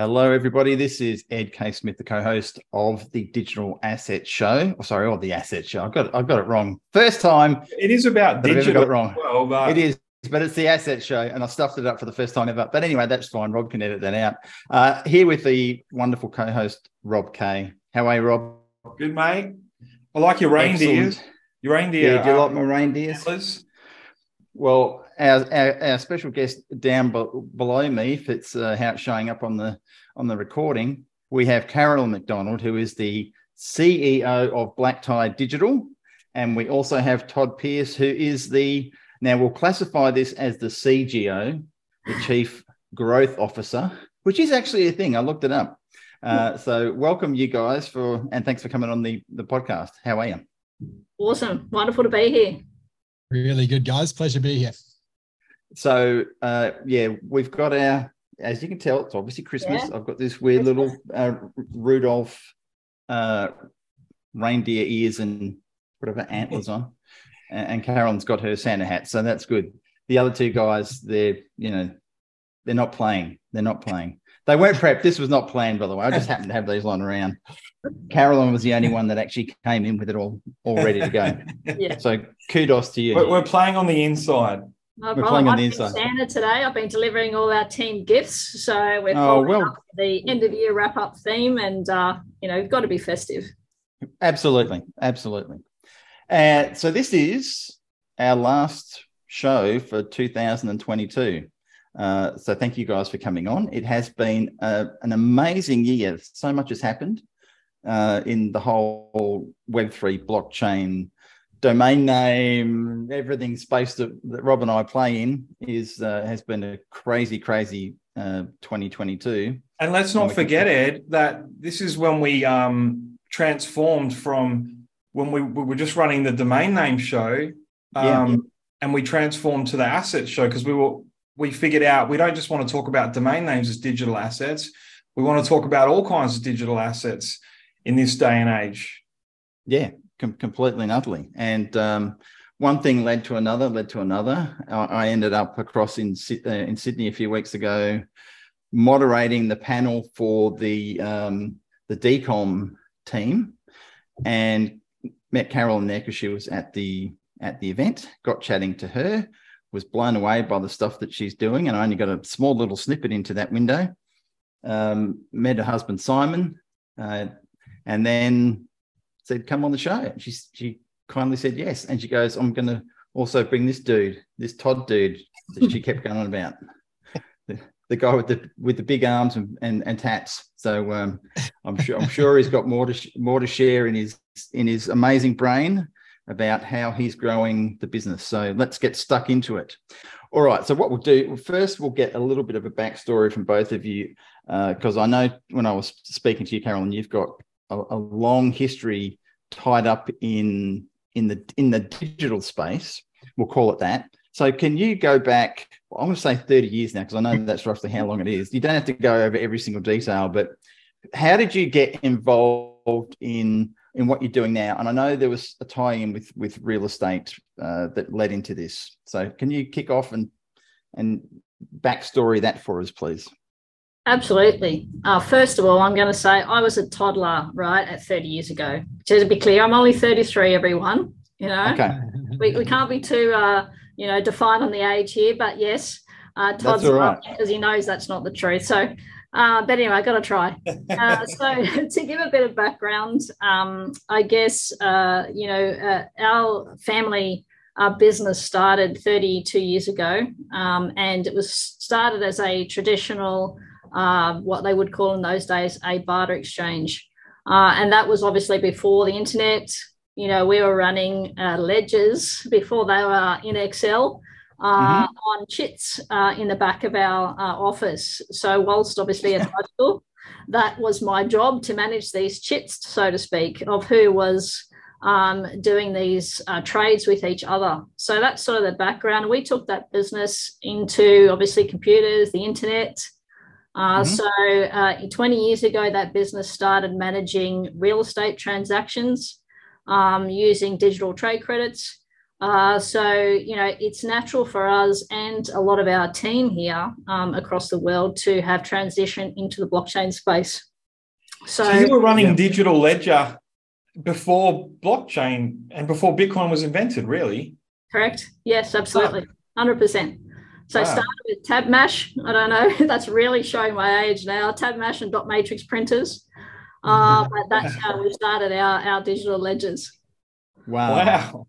Hello, everybody. This is Ed K. Smith, the co-host of the Digital Asset Show. Oh, sorry, or the Asset Show. I got I got it wrong. First time. It is about digital. Got it wrong. Well, but... It is, but it's the Asset Show, and I stuffed it up for the first time ever. But anyway, that's fine. Rob can edit that out. Uh, here with the wonderful co-host Rob K. How are you, Rob? Good, mate. I like your reindeers. Excellent. Your reindeer. Yeah, do you like my reindeers? Antlers? Well, our, our, our, special guest down below me, if it's uh, how it's showing up on the on the recording, we have Carol MacDonald, who is the CEO of Black Tie Digital, and we also have Todd Pierce, who is the now we'll classify this as the CGO, the Chief Growth Officer, which is actually a thing. I looked it up. Uh, so welcome you guys for and thanks for coming on the the podcast. How are you? Awesome, wonderful to be here. Really good, guys. Pleasure to be here. So, uh, yeah, we've got our, as you can tell, it's obviously Christmas. Yeah. I've got this weird little uh, Rudolph uh, reindeer ears and whatever antlers on. And, and Caroline's got her Santa hat. So that's good. The other two guys, they're, you know, they're not playing. They're not playing. They weren't prepped. This was not planned, by the way. I just happened to have these lying around. Carolyn was the only one that actually came in with it all all ready to go. yeah. So kudos to you. We're, we're playing on the inside. No we're playing on the inside. Santa today. I've been delivering all our team gifts, so we're oh, well, the end of year wrap up theme, and uh, you know, got to be festive. Absolutely, absolutely. Uh, so this is our last show for 2022. Uh, so thank you guys for coming on. It has been uh, an amazing year. So much has happened uh, in the whole Web3 blockchain domain name, everything space that, that Rob and I play in is uh, has been a crazy, crazy uh, 2022. And let's not forget, Ed, that this is when we um, transformed from when we, we, were just running the domain name show, um, yeah. and we transformed to the asset show because we were we figured out we don't just want to talk about domain names as digital assets. We want to talk about all kinds of digital assets in this day and age. Yeah, com- completely and utterly. And um, one thing led to another, led to another. I, ended up across in uh, in Sydney a few weeks ago, moderating the panel for the um, the DCOM team, and met Caroline there because she was at the at the event. Got chatting to her, was blown away by the stuff that she's doing, and I only got a small little snippet into that window. Um, met her husband Simon, uh, and then said, "Come on the show." She she kindly said yes, and she goes, "I'm going to also bring this dude, this Todd dude that she kept going on about." The, the guy with the with the big arms and, and, and tats. So um, I'm sure I'm sure he's got more to more to share in his in his amazing brain about how he's growing the business. So let's get stuck into it. All right. So what we'll do first, we'll get a little bit of a backstory from both of you because uh, I know when I was speaking to you, Caroline, you've got a, a long history tied up in in the in the digital space. We'll call it that. So can you go back? I'm going to say 30 years now because I know that's roughly how long it is. You don't have to go over every single detail, but how did you get involved in in what you're doing now? And I know there was a tie-in with with real estate uh, that led into this. So can you kick off and and backstory that for us, please? Absolutely. Uh, first of all, I'm going to say I was a toddler, right, at 30 years ago. Just to be clear, I'm only 33, everyone. You know, okay. we, we can't be too, uh, you know, defined on the age here, but yes, uh, Todd's right because he knows that's not the truth. So, uh, but anyway, I got to try. Uh, so, to give a bit of background, um, I guess, uh, you know, uh, our family our business started 32 years ago, um, and it was started as a traditional uh, what they would call in those days a barter exchange. Uh, and that was obviously before the internet. You know, we were running uh, ledgers before they were in Excel. Uh, mm-hmm. On chits uh, in the back of our uh, office. So, whilst obviously at high school, that was my job to manage these chits, so to speak, of who was um, doing these uh, trades with each other. So that's sort of the background. We took that business into obviously computers, the internet, uh, mm-hmm. So, uh, 20 years ago, that business started managing real estate transactions um, using digital trade credits. Uh, so, you know, it's natural for us and a lot of our team here um, across the world to have transitioned into the blockchain space. So, so you were running yeah. digital ledger before blockchain and before Bitcoin was invented, really? Correct. Yes, absolutely. 100%. So wow. I started with TabMash. I don't know. That's really showing my age now. TabMash and dot matrix printers. Uh, but that's how we started our, our digital ledgers. Wow. Wow.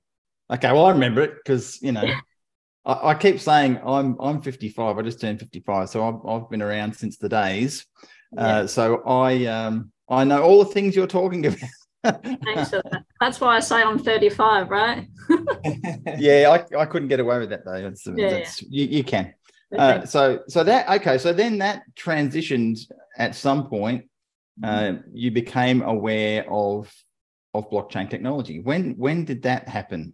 Okay, well, I remember it because you know, I, I, keep saying I'm I'm 55. I just turned 55, so I've, I've been around since the days. Uh, yeah. Uh, so I um I know all the things you're talking about. Thanks for that. That's why I say I'm 35, right? yeah, I, I couldn't get away with that though. It's, yeah, that's, yeah. You, you can. Uh, so so that okay. So then that transitioned at some point. Uh, you became aware of of blockchain technology. When when did that happen?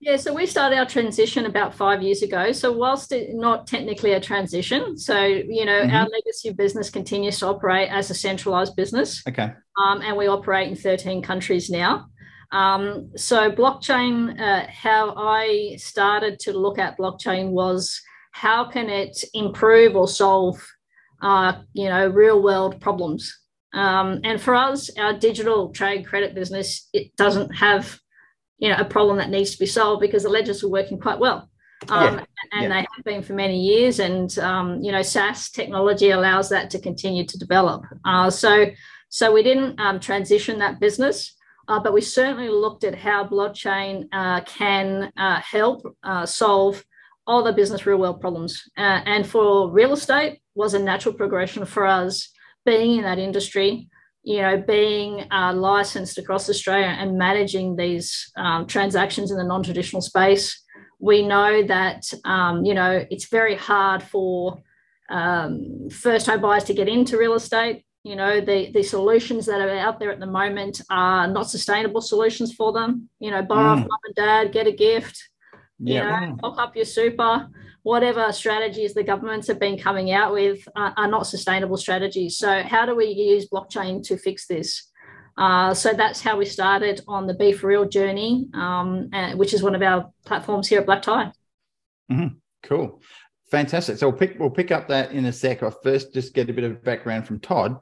Yeah, so we started our transition about five years ago. So, whilst it's not technically a transition, so you know, mm-hmm. our legacy business continues to operate as a centralized business. Okay. Um, and we operate in 13 countries now. Um, so, blockchain, uh, how I started to look at blockchain was how can it improve or solve, uh, you know, real world problems. Um, and for us, our digital trade credit business, it doesn't have you know a problem that needs to be solved because the ledgers are working quite well um, yeah. and yeah. they have been for many years and um, you know SaaS technology allows that to continue to develop uh, so so we didn't um, transition that business uh, but we certainly looked at how blockchain uh, can uh, help uh, solve all the business real world problems uh, and for real estate was a natural progression for us being in that industry you know, being uh, licensed across Australia and managing these um, transactions in the non-traditional space, we know that um, you know it's very hard for um, first-home buyers to get into real estate. You know, the the solutions that are out there at the moment are not sustainable solutions for them. You know, borrow mm. off mum and dad, get a gift. Yeah. You know, top up your super whatever strategies the governments have been coming out with are, are not sustainable strategies. So, how do we use blockchain to fix this? Uh, so that's how we started on the B4Real journey, um, and, which is one of our platforms here at Black Tie. Mm-hmm. Cool, fantastic. So we'll pick we'll pick up that in a sec. I first just get a bit of background from Todd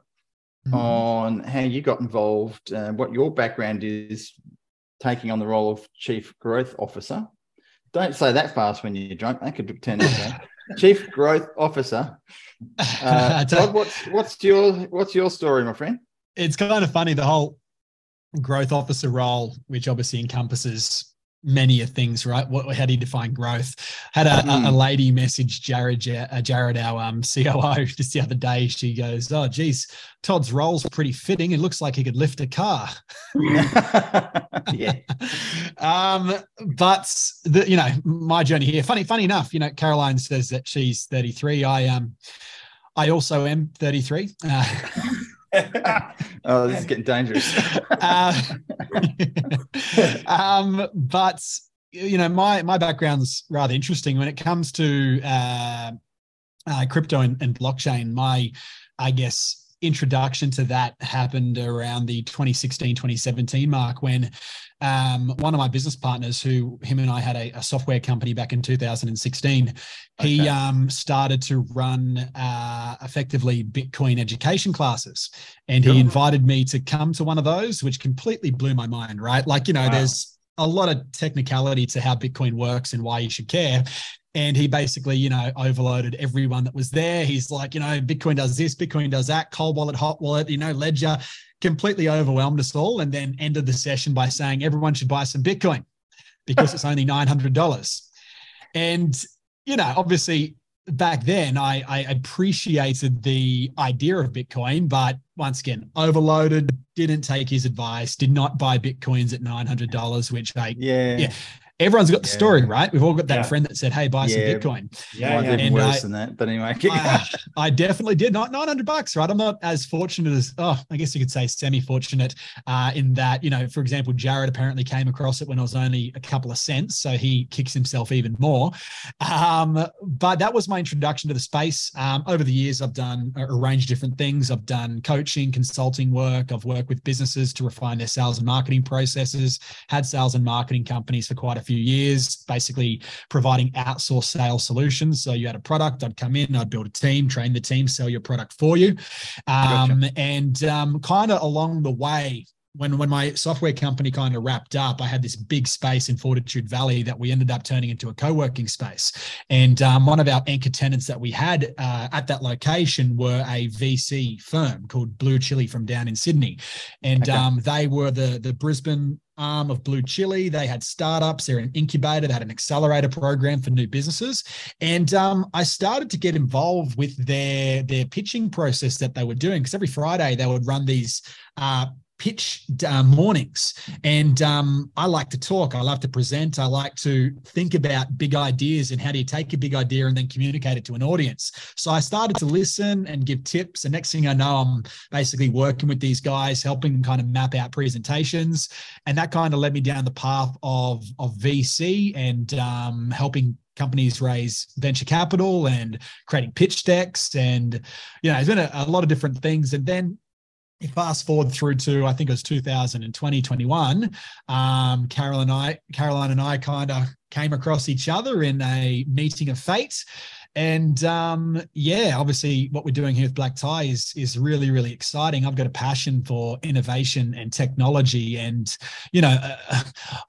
mm-hmm. on how you got involved, uh, what your background is, taking on the role of Chief Growth Officer don't say that fast when you're drunk. That could turn into Chief Growth Officer. Uh, Todd, what's what's your what's your story, my friend? It's kind of funny the whole growth officer role, which obviously encompasses many of things, right? What, how do you define growth? Had a, mm. a, a hmm. lady message Jared, uh, Jared, our um, COO, just the other day. She goes, "Oh, geez, Todd's role's pretty fitting. It looks like he could lift a car." yeah. um, but the, you know, my journey here. Funny, funny enough, you know, Caroline says that she's 33. I um, I also am 33. Uh, oh, this is getting dangerous. uh, um, but you know, my my background's rather interesting when it comes to uh, uh, crypto and, and blockchain. My, I guess, introduction to that happened around the 2016 2017 mark when um, one of my business partners who him and i had a, a software company back in 2016 okay. he um, started to run uh, effectively bitcoin education classes and he invited me to come to one of those which completely blew my mind right like you know wow. there's a lot of technicality to how Bitcoin works and why you should care. And he basically you know overloaded everyone that was there. He's like you know bitcoin does this bitcoin does that cold wallet hot wallet you know ledger. Completely overwhelmed us all and then ended the session by saying everyone should buy some bitcoin because it's only $900 and you know obviously back then I, I appreciated the idea of bitcoin but once again overloaded didn't take his advice did not buy bitcoins at $900 which i yeah, yeah everyone's got the yeah. story, right? We've all got that yeah. friend that said, "Hey, buy some Bitcoin." Yeah, yeah. And worse I, than that, but anyway, I, I, definitely did. Not nine hundred bucks, right? I'm not as fortunate as oh, I guess you could say semi-fortunate uh, in that you know, for example, Jared apparently came across it when I was only a couple of cents, so he kicks himself even more. Um, but that was my introduction to the space. Um, over the years, I've done a range of different things. I've done coaching, consulting work. I've worked with businesses to refine their sales and marketing processes. Had sales and marketing companies for quite a few years, basically providing outsourced sales solutions. So you had a product, I'd come in, I'd build a team, train the team, sell your product for you. Um, gotcha. And um, kind of along the way, when when my software company kind of wrapped up, I had this big space in Fortitude Valley that we ended up turning into a co-working space. And um, one of our anchor tenants that we had uh, at that location were a VC firm called BlueChilli from down in Sydney, and okay. um, they were the the Brisbane arm of BlueChilli. They had startups. They're an incubator. They had an accelerator program for new businesses, and um, I started to get involved with their their pitching process that they were doing because every Friday they would run these. Uh, pitch uh, mornings. And um, i like to talk. I love to present. I like to think about big ideas and how do you take a big idea and then communicate it to an audience. So i started to listen and give tips. And next thing i know i'm basically working with these guys helping them kind of map out presentations. And that kind of led me down the path of of vc and um, helping companies raise venture capital and creating pitch decks. And you know there's been a, a lot of different things. And then fast forward through to I think it was 2020, 21, um, Carol and I, Caroline and I kind of came across each other in a meeting of fate. And um, yeah, obviously, what we're doing here with Black Tie is is really really exciting. I've got a passion for innovation and technology, and you know, uh,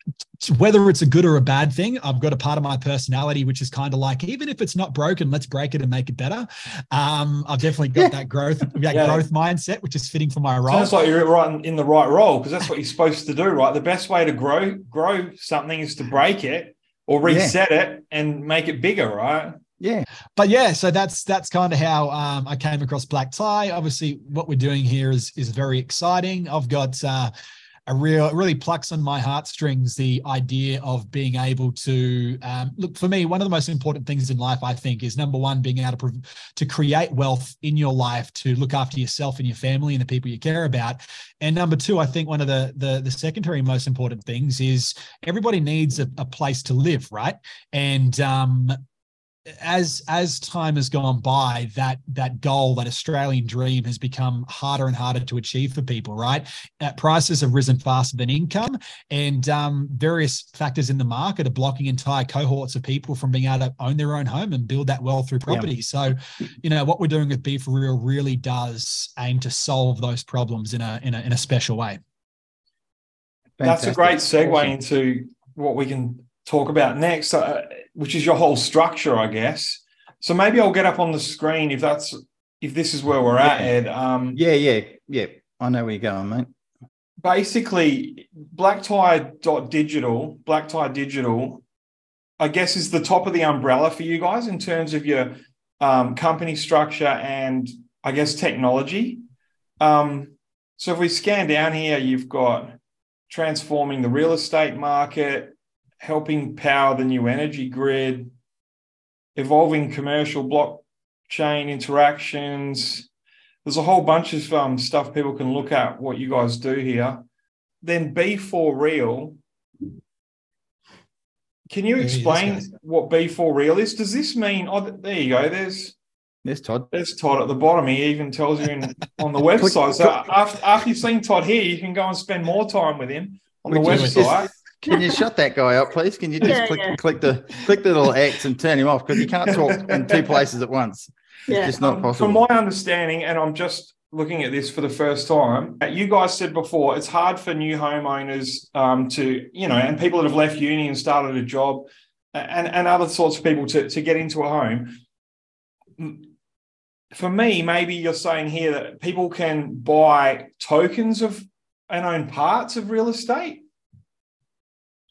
whether it's a good or a bad thing, I've got a part of my personality which is kind of like, even if it's not broken, let's break it and make it better. Um, I've definitely got that growth that yeah. growth mindset, which is fitting for my role. Sounds like you're right in the right role because that's what you're supposed to do, right? The best way to grow grow something is to break it or reset yeah. it and make it bigger, right? Yeah. But yeah so that's that's kind of how um, i came across black tie. Obviously what we're doing here is is very exciting. I've got uh, a real really plucks on my heartstrings the idea of being able to um, look for me one of the most important things in life i think is number one being able to to create wealth in your life to look after yourself and your family and the people you care about. And number two i think one of the the, the secondary most important things is everybody needs a, a place to live right? And um, as as time has gone by, that that goal, that Australian dream, has become harder and harder to achieve for people. Right, uh, prices have risen faster than income, and um, various factors in the market are blocking entire cohorts of people from being able to own their own home and build that wealth through property. Yeah. So, you know, what we're doing with B4Real really does aim to solve those problems in a in a in a special way. Fantastic. That's a great segue awesome. into what we can talk about next. Uh, which is your whole structure, I guess. So maybe I'll get up on the screen if that's if this is where we're at, Ed. Um, yeah, yeah, yeah. I know where you're going, mate. Basically, Black Tie Digital, Black Tie Digital, I guess is the top of the umbrella for you guys in terms of your um, company structure and I guess technology. Um, so if we scan down here, you've got transforming the real estate market, helping power the new energy grid, evolving commercial blockchain interactions. There's a whole bunch of um, stuff people can look at what you guys do here. Then B4Real. Can you explain what B4Real is? Does this mean? Oh, there you go. There's there's Todd. There's Todd at the bottom. He even tells you in, on the website. So after, after you've seen Todd here, you can go and spend more time with him on the website. Can you shut that guy up, please? Can you just yeah, click, yeah. click the click the little X and turn him off because you can't talk in two places at once. It's yeah. just not possible. From my understanding, and I'm just looking at this for the first time. You guys said before it's hard for new homeowners um, to, you know, and people that have left uni and started a job, and and other sorts of people to to get into a home. For me, maybe you're saying here that people can buy tokens of and own parts of real estate.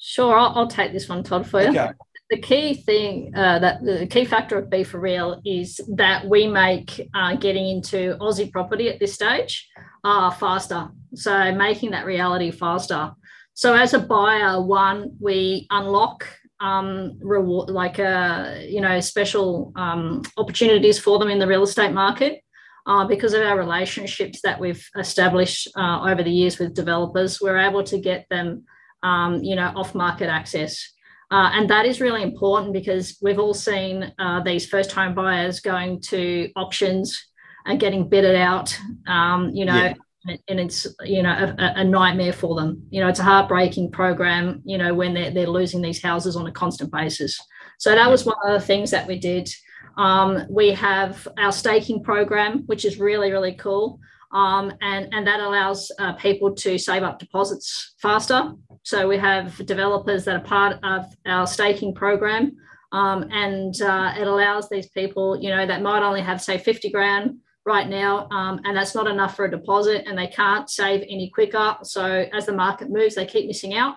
Sure, I'll, I'll take this one, Todd, for you. Okay. The key thing uh, that the key factor of B4Real is that we make uh, getting into Aussie property at this stage uh, faster. So making that reality faster. So as a buyer, one, we unlock um, reward like uh, you know special um, opportunities for them in the real estate market. Uh, because of our relationships that we've established uh, over the years with developers, we're able to get them um, you know, off-market access. Uh, and that is really important because we've all seen uh, these first home buyers going to auctions and getting bidded out, um, you know, yeah. and it's you know a, a, nightmare for them. You know, it's a heartbreaking program. You know, when they're they're losing these houses on a constant basis. So that was one of the things that we did. Um, we have our staking program, which is really really cool, um, and and that allows uh, people to save up deposits faster. So we have developers that are part of our staking program, um, and uh, it allows these people, you know, that might only have say fifty grand right now, um, and that's not enough for a deposit, and they can't save any quicker. So as the market moves, they keep missing out.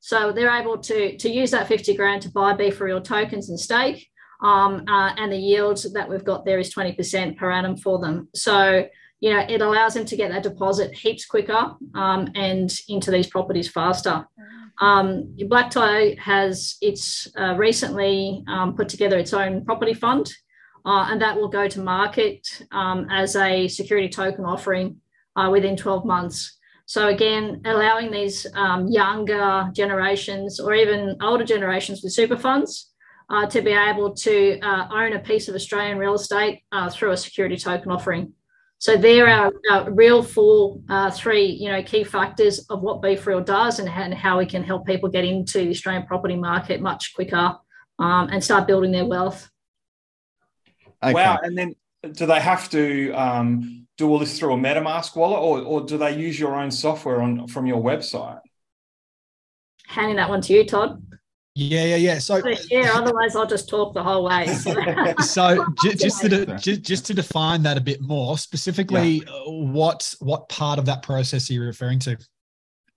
So they're able to to use that 50 grand to buy B4Real tokens and stake. Um, uh, and the yield that we've got there is 20% per annum for them. So you know it allows them to get that deposit heaps quicker um, and into these properties faster. Um, Black Tie has it's uh, recently um, put together its own property fund uh, and that will go to market um, as a security token offering uh, within 12 months. So again, allowing these um, younger generations or even older generations with super funds uh, to be able to uh, own a piece of Australian real estate uh, through a security token offering. So there are our real four, uh, three, you know, key factors of what B4Real does and how we can help people get into the Australian property market much quicker um, and start building their wealth. Okay. Wow. And then do they have to um, do all this through a MetaMask wallet or, or do they use your own software on from your website? Handing that one to you, Todd. Yeah, yeah, yeah. So yeah, otherwise I'll just talk the whole way. So, so just to just, just to define that a bit more specifically, yeah. Uh, what what part of that process are you referring to?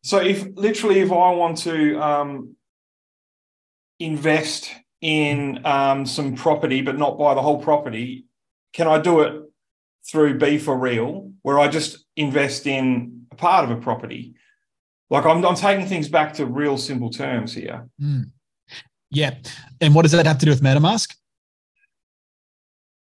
So if literally if I want to um, invest in um, some property, but not buy the whole property, can I do it through B4Real, where I just invest in a part of a property? Like I'm, I'm taking things back to real simple terms here. Mm. Yeah. And what does that have to do with MetaMask?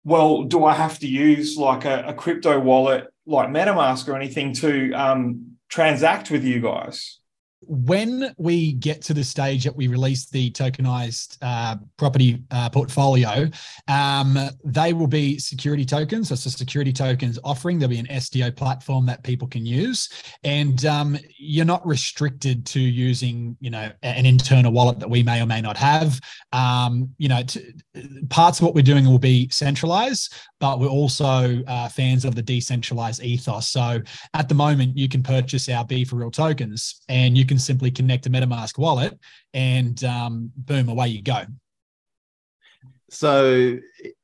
Well, do I have to use like a, a crypto wallet like MetaMask or anything to um, transact with you guys? When we get to the stage that we release the tokenized uh, property uh, portfolio, um, they will be security tokens. So it's a security tokens offering. There'll be an STO platform that people can use, and um, you're not restricted to using, you know, an internal wallet that we may or may not have. Um, you know, parts of what we're doing will be centralized, but we're also uh, fans of the decentralized ethos. So at the moment, you can purchase our B4Real tokens, and you can simply connect a MetaMask wallet, and um, boom, away you go. So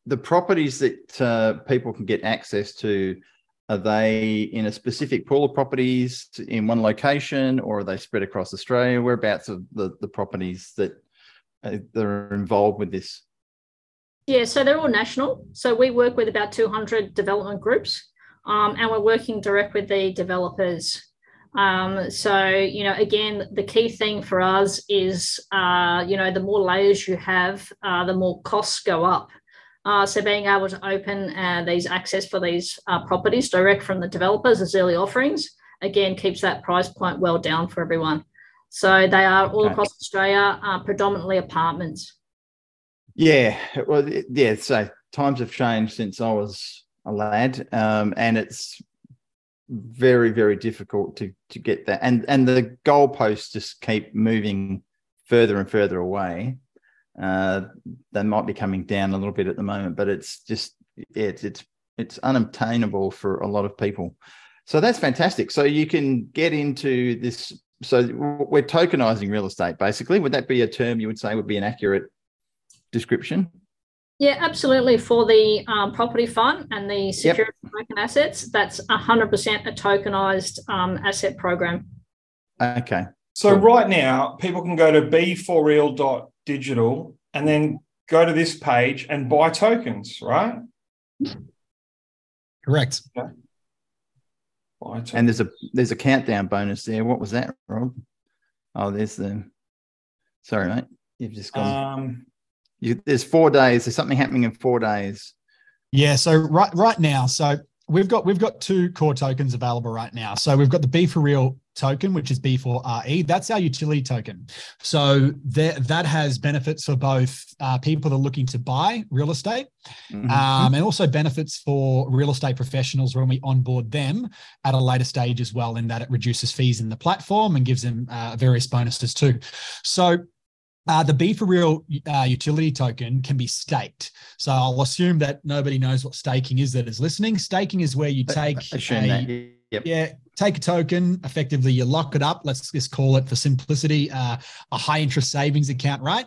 the properties that uh, people can get access to are they in a specific pool of properties in one location, or are they spread across Australia? Whereabouts are the, the properties that, uh, that are involved with this? Yeah, so they're all national. So we work with about 200 development groups, um, and we're working direct with the developers. Um, so, you know, again, the key thing for us is, uh, you know, the more layers you have, uh, the more costs go up. Uh, so being able to open uh, these access for these uh, properties direct from the developers as early offerings, again, keeps that price point well down for everyone. So they are all okay. across Australia, uh, predominantly apartments. Yeah, well, yeah. So times have changed since I was a lad, um, and it's very, very difficult to to get that. And and the goalposts just keep moving further and further away. Uh, they might be coming down a little bit at the moment, but it's just it's it's it's unobtainable for a lot of people. So that's fantastic. So you can get into this. So we're tokenizing real estate, basically. Would that be a term you would say would be an accurate description? Yeah, absolutely. For the um, property fund and the security yep. token assets, that's 100% a tokenized um, asset program. Okay. So cool. right now, people can go to b4real.digital and then go to this page and buy tokens, right? Correct. Okay. Tokens. And there's a there's a countdown bonus there. What was that, Rob? Oh, there's the. Sorry, mate. You've just gone. Um, you, there's four days. There's something happening in four days. Yeah. So right right now, so we've got we've got two core tokens available right now. So we've got the B4Real token, which is B4RE. That's our utility token. So that that has benefits for both uh, people that are looking to buy real estate, mm-hmm. um, and also benefits for real estate professionals when we onboard them at a later stage as well. In that it reduces fees in the platform and gives them uh, various bonuses too. So uh, the B4Real uh, utility token can be staked. So I'll assume that nobody knows what staking is that is listening. Staking is where you take a, yep. yeah, take a token, effectively you lock it up. Let's just call it for simplicity, uh, a high interest savings account, right?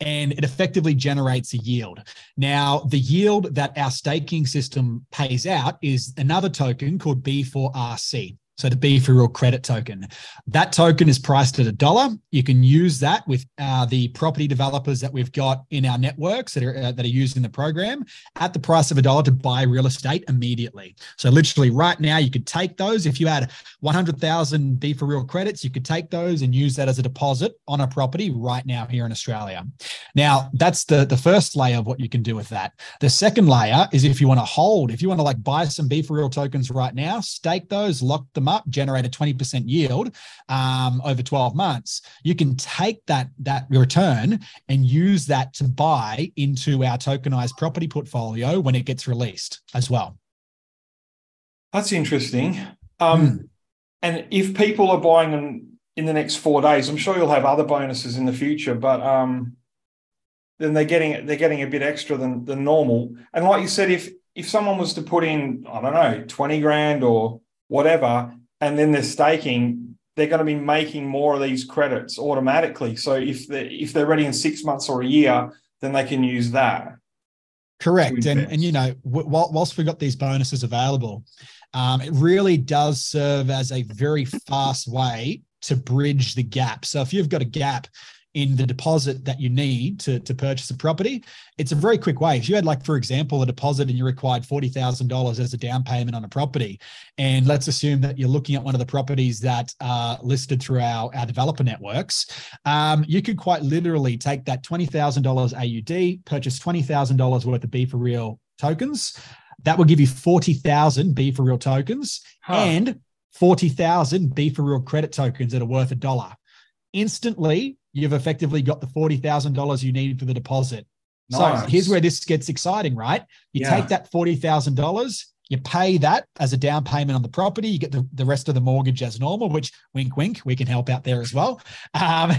And it effectively generates a yield. Now, the yield that our staking system pays out is another token called B4RC. So the B4Real credit token. That token is priced at a dollar. You can use that with uh, the property developers that we've got in our networks that are uh, that are used in the program at the price of a dollar to buy real estate immediately. So literally right now, you could take those. If you had 100,000 B4Real credits, you could take those and use that as a deposit on a property right now here in Australia. Now that's the the first layer of what you can do with that. The second layer is if you want to hold, if you want to like buy some B4Real tokens right now, stake those, lock them up, generate a 20% yield um, over 12 months, you can take that, that return and use that to buy into our tokenized property portfolio when it gets released as well. That's interesting. Um, mm. And if people are buying them in the next four days, I'm sure you'll have other bonuses in the future, but um, then they're getting they're getting a bit extra than than normal. And like you said, if if someone was to put in, I don't know, 20 grand or whatever, and then they're staking, they're going to be making more of these credits automatically. So if they if they're ready in six months or a year, then they can use that. Correct, and and you know, whilst we've got these bonuses available, um, it really does serve as a very fast way to bridge the gap. So if you've got a gap in the deposit that you need to, to purchase a property, it's a very quick way. If you had, like, for example, a deposit and you required $40,000 as a down payment on a property, and let's assume that you're looking at one of the properties that are listed through our, our developer networks, um, you could quite literally take that $20,000 AUD, purchase $20,000 worth of B4Real tokens. That will give you 40,000 B4Real tokens huh. and 40,000 B4Real credit tokens that are worth a dollar. Instantly, you've effectively got the $40,000 you need for the deposit. Nice. So here's where this gets exciting, right? You yeah. take that $40,000, you pay that as a down payment on the property, you get the, the rest of the mortgage as normal, which wink, wink, we can help out there as well. Um,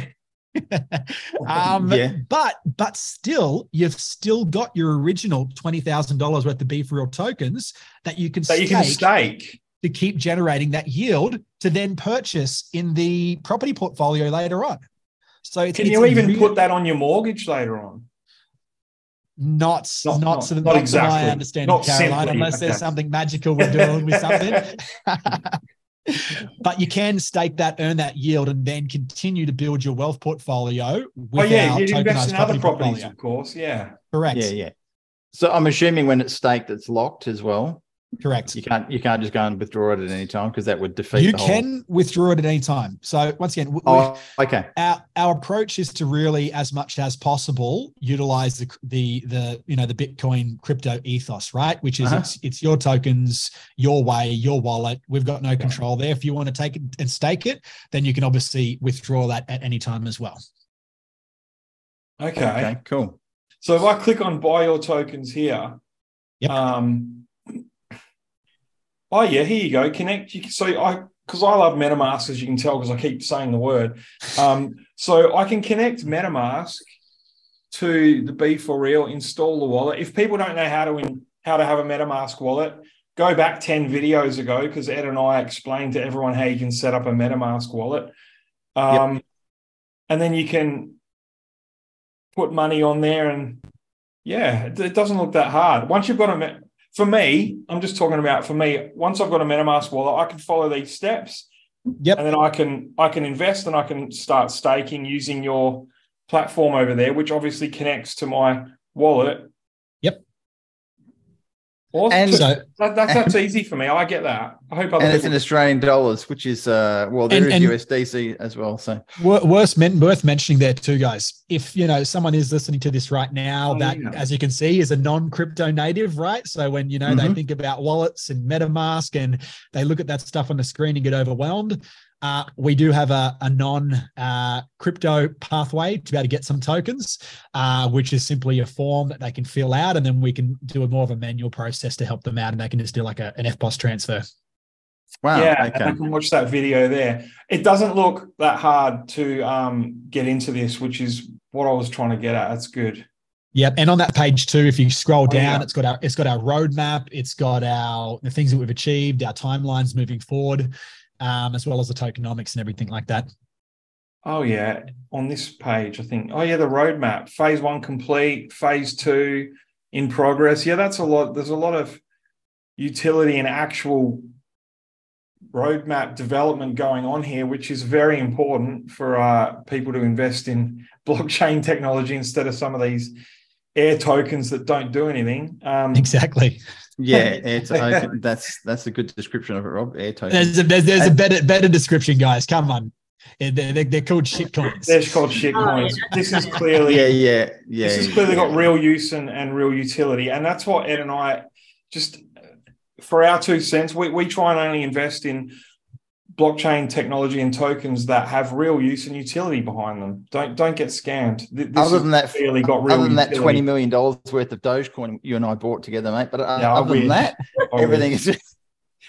um, yeah. but but still, you've still got your original twenty thousand dollars worth of B4Real tokens that you can that you can stake to keep generating that yield to then purchase in the property portfolio later on. So it's, can it's you even put that on your mortgage later on? Not not not, not, not, not exactly. my understanding, not Caroline, simply. unless okay. there's something magical we're doing with something. but you can stake that, earn that yield, and then continue to build your wealth portfolio. With oh yeah, you invest in other properties, portfolio. of course. Yeah, correct. Yeah, yeah. So I'm assuming when it's staked, it's locked as well. Correct. You can't you can't just go and withdraw it at any time because that would defeat. You can withdraw it at any time. So once again, oh, okay. Our our approach is to really, as much as possible, utilize the the the you know the Bitcoin crypto ethos, right? Which is uh-huh. it's it's your tokens, your way, your wallet. We've got no control there. If you want to take it and stake it, then you can obviously withdraw that at any time as well. Okay. Okay. Cool. So if I click on buy your tokens here, yep. um, Oh yeah, here you go. Connect. You, can, so I because I love MetaMask, as you can tell, because I keep saying the word. Um, so I can connect MetaMask to the B4Real, install the wallet. If people don't know how to in, how to have a MetaMask wallet, go back 10 videos ago because Ed and I explained to everyone how you can set up a MetaMask wallet. Um, yep. And then you can put money on there and yeah, it, it doesn't look that hard. Once you've got a for me, I'm just talking about for me. Once I've got a MetaMask wallet, I can follow these steps. Yep. And then I can I can invest and I can start staking using your platform over there, which obviously connects to my wallet. Awesome. And so that, that, that's easy for me. I get that. I hope other and it's in Australian dollars, which is uh well there and, is and USDC as well. So worth worth mentioning there too, guys. If you know someone is listening to this right now, oh, that yeah. as you can see is a non-crypto native, right? So when you know mm-hmm. they think about wallets and MetaMask and they look at that stuff on the screen and get overwhelmed, Uh, we do have a, a non uh, crypto pathway to be able to get some tokens, uh, which is simply a form that they can fill out, and then we can do a more of a manual process to help them out, and they can just do like a, an EFTPOS transfer. Wow. Yeah, okay. I can watch that video there. It doesn't look that hard to um, get into this, which is what I was trying to get at. That's good. Yep. And on that page too, if you scroll down, oh, yeah. it's got our it's got our roadmap, it's got our the things that we've achieved, our timelines moving forward, um, as well as the tokenomics and everything like that. Oh yeah. On this page, I think, oh yeah, the roadmap. Phase one complete, phase two in progress. Yeah, that's a lot. There's a lot of utility and actual roadmap development going on here, which is very important for uh, people to invest in blockchain technology instead of some of these air tokens that don't do anything. Um, exactly. Yeah, air token. that's that's a good description of it, Rob. Air token. There's a, there's, there's a better better description, guys. Come on. They're, they're, they're called shit coins. They're called shit oh, coins. This is clearly yeah, yeah, yeah. This has clearly yeah. got real use and, and real utility, and that's what Ed and I just for our two cents, we, we try and only invest in blockchain technology and tokens that have real use and utility behind them. Don't don't get scammed. This other than that, really got real. Other than utility. that, twenty million dollars worth of Dogecoin you and I bought together, mate. But uh, yeah, other than that, everything is just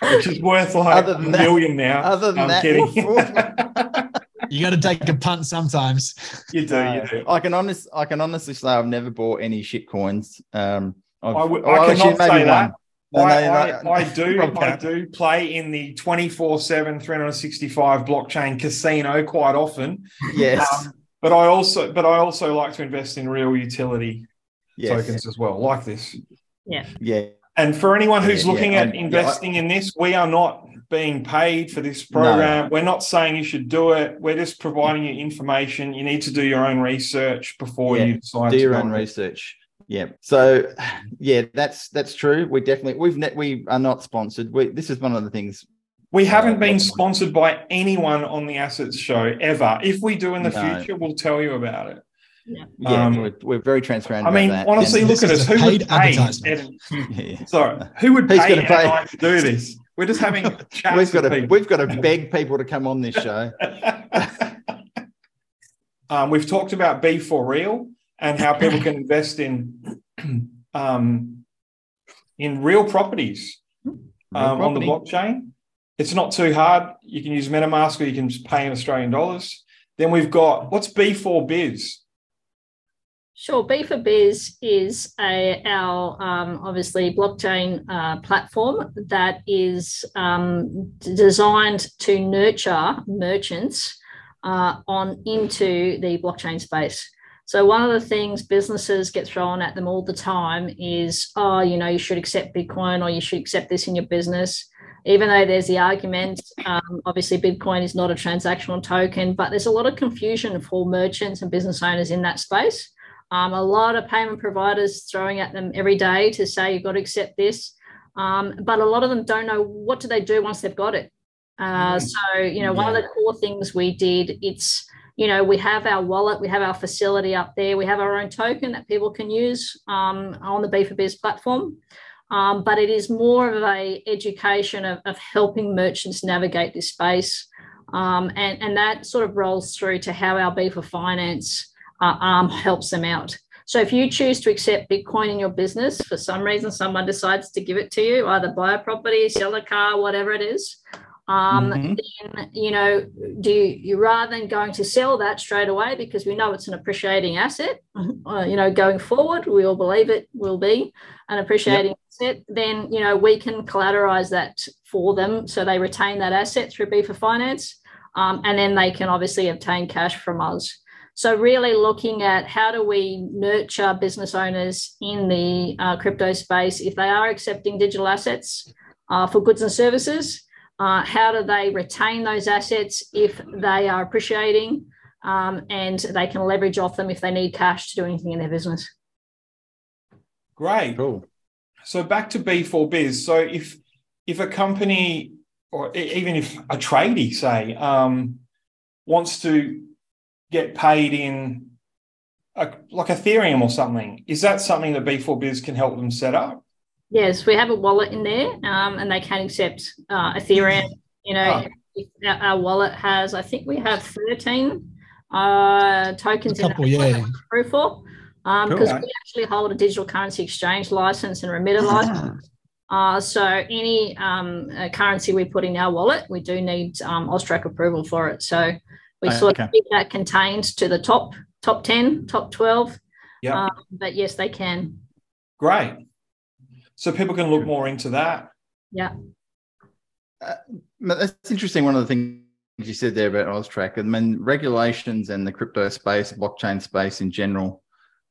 which is worth like a million now. Other than I'm that, kidding. you got to take a punt sometimes. You do. Uh, you do. I can honest. I can honestly say I've never bought any shit coins. Um, I've, I, w- I cannot say that. One. I, I, I, do I do play in the 24-7 365 blockchain casino quite often. Yes. Um, but I also but I also like to invest in real utility yes. tokens as well, like this. Yeah. Yeah. And for anyone who's yeah, looking yeah. at investing yeah, in this, we are not being paid for this program. No. We're not saying you should do it. We're just providing you information. You need to do your own research before you decide. To do your own research. Yeah. So, yeah, that's that's true. We definitely we've ne- we are not sponsored. We this is one of the things we haven't uh, been sponsored by anyone on the Assets Show ever. If we do in the no. future, we'll tell you about it. Yeah, um, we're, we're, very transparent. I mean, honestly, look at us. Who would pay? yeah. Sorry, who would pay, pay? to do this? We're just having we've got to we've got to beg people to come on this show. um, we've talked about B4Real and how people can invest in um, in real properties um, real on the blockchain. It's not too hard. You can use MetaMask or you can just pay in Australian dollars. Then we've got what's B4Biz? Sure. B4Biz is a, our um, obviously blockchain uh, platform that is um, designed to nurture merchants uh, on into the blockchain space. So one of the things businesses get thrown at them all the time is, oh, you know, you should accept Bitcoin or you should accept this in your business. Even though there's the argument, um, obviously Bitcoin is not a transactional token, but there's a lot of confusion for merchants and business owners in that space. Um, a lot of payment providers throwing at them every day to say you've got to accept this, um, but a lot of them don't know what do they do once they've got it. Uh, mm-hmm. so you know, one of the core things we did it's you know, we have our wallet, we have our facility up there, we have our own token that people can use um, on the B4Biz platform. Um, but it is more of a education of, of helping merchants navigate this space. Um, and, and that sort of rolls through to how our B4 Finance uh, arm helps them out. So if you choose to accept Bitcoin in your business, for some reason someone decides to give it to you, either buy a property, sell a car, whatever it is, um, mm-hmm. then you know do you, rather than going to sell that straight away because we know it's an appreciating asset uh, you know going forward we all believe it will be an appreciating yep. asset then you know we can collateralize that for them so they retain that asset through B4 Finance um, and then they can obviously obtain cash from us so really looking at how do we nurture business owners in the uh, crypto space if they are accepting digital assets uh, for goods and services uh, how do they retain those assets if they are appreciating um, and they can leverage off them if they need cash to do anything in their business? Great. Cool. So back to B4Biz. So if if a company or even if a tradie, say, um, wants to get paid in a, like Ethereum or something, is that something that B4Biz can help them set up? Yes, we have a wallet in there, um, and they can accept uh, Ethereum. You know, our, our, wallet has, I think we have 13 uh, tokens couple, in yeah. proof for because um, cool. we actually hold a digital currency exchange license and remitter ah. license. Uh, so any um, uh, currency we put in our wallet, we do need um, AUSTRAC approval for it. So we oh, sort okay. of keep that contained to the top top 10, top 12. Yeah. Um, but yes, they can. Great. So people can look more into that. Yeah. Uh, that's interesting. One of the things you said there about AUSTRAC, I mean, regulations and the crypto space, blockchain space in general,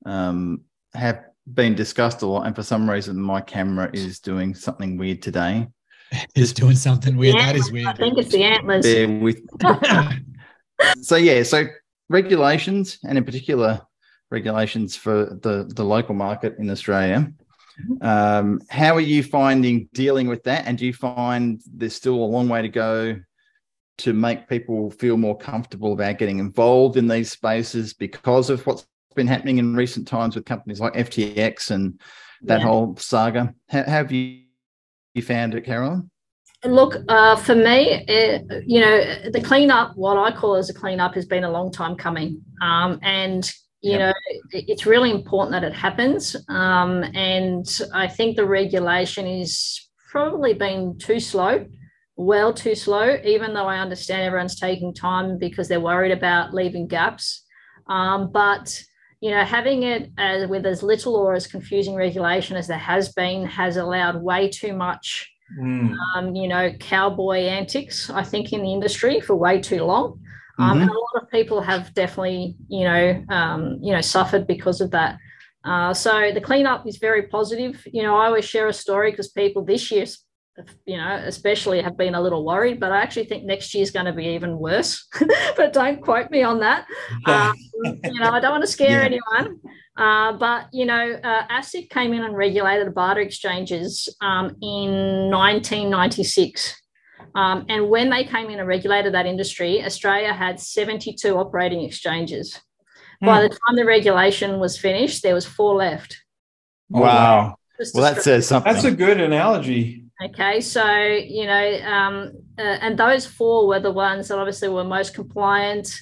um, have been discussed a lot. And for some reason, my camera is doing something weird today. It's doing something weird. Yeah, that is weird. I think it's the antlers. With... so yeah, so regulations, and in particular, regulations for the the local market in Australia. Um, how are you finding dealing with that? And do you find there's still a long way to go to make people feel more comfortable about getting involved in these spaces because of what's been happening in recent times with companies like FTX and that yeah. whole saga. How, have you, you found it, Caroline? Look, uh, for me, it, you know, the cleanup, what I call as a cleanup, has been a long time coming. Um, and, you know, it's really important that it happens. Um, and I think the regulation is probably been too slow, well too slow, even though I understand everyone's taking time because they're worried about leaving gaps. Um, but you know, having it as, with as little or as confusing regulation as there has been has allowed way too much, mm. um, you know, cowboy antics, I think, in the industry for way too long. Um, mm-hmm. and a lot of people have definitely, you know, um, you know, suffered because of that. Uh, so the cleanup is very positive. You know, I always share a story because people this year you know, especially have been a little worried, but I actually think next year is going to be even worse. but don't quote me on that. Um, you know, I don't want to scare yeah. anyone. Uh, but, you know, uh, ASIC came in and regulated barter exchanges um, in 1996. Um, and when they came in and regulated that industry, Australia had 72 operating exchanges. Mm. By the time the regulation was finished, there was four left. Wow. Well, that says something. That's a good analogy. Okay, so you know, um, uh, and those four were the ones that obviously were most compliant.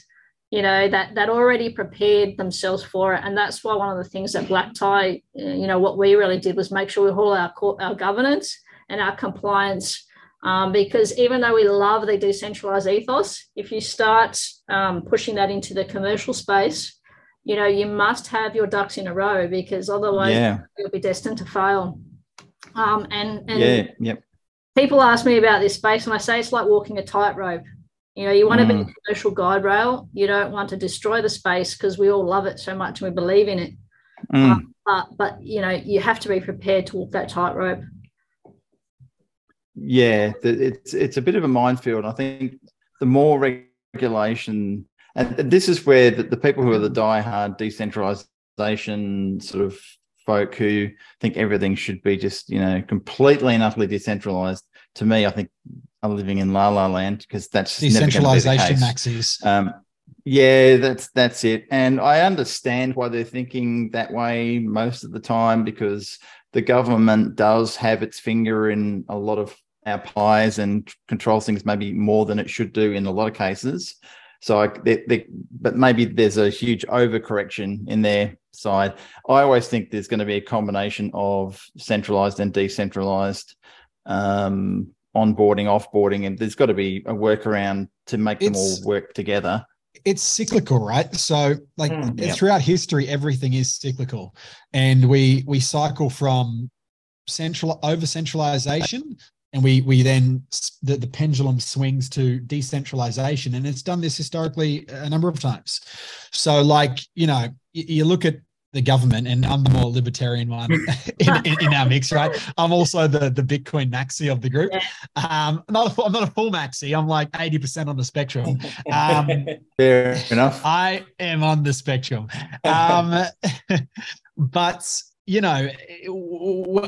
You know that that already prepared themselves for it, and that's why one of the things that Black Tie, uh, you know, what we really did was make sure we hold our our governance and our compliance. Um, because even though we love the decentralized ethos, if you start um, pushing that into the commercial space, you know you must have your ducks in a row because otherwise yeah. you'll be destined to fail. Um, and, and yeah, yep. People ask me about this space, and I say it's like walking a tightrope. You know, you want mm. to be a mm. commercial guide rail. You don't want to destroy the space because we all love it so much and we believe in it. Mm. Um, but but you know, you have to be prepared to walk that tightrope. Yeah, it's it's a bit of a minefield. I think the more regulation, and this is where the, the people who are the die-hard decentralization sort of folk who think everything should be just you know completely and utterly decentralized. To me, I think I'm living in la la land because that's decentralization maxis. Um, yeah, that's that's it, and I understand why they're thinking that way most of the time because the government does have its finger in a lot of our pies and controls things maybe more than it should do in a lot of cases. So, I, they, they, but maybe there's a huge overcorrection in their side. I always think there's going to be a combination of centralized and decentralized um, onboarding, offboarding, and there's got to be a workaround to make it's, them all work together. It's cyclical, right? So, like mm, yeah. throughout history, everything is cyclical, and we we cycle from central over centralization and we we then the, the pendulum swings to decentralization. And it's done this historically a number of times. So like you know you, you look at the government and i'm the more libertarian one in, in, in, our mix right? I'm also the the bitcoin maxi of the group. Um not a, i'm not a full maxi. I'm like 80% on the spectrum. Um fair enough. I am on the spectrum. Um but you know,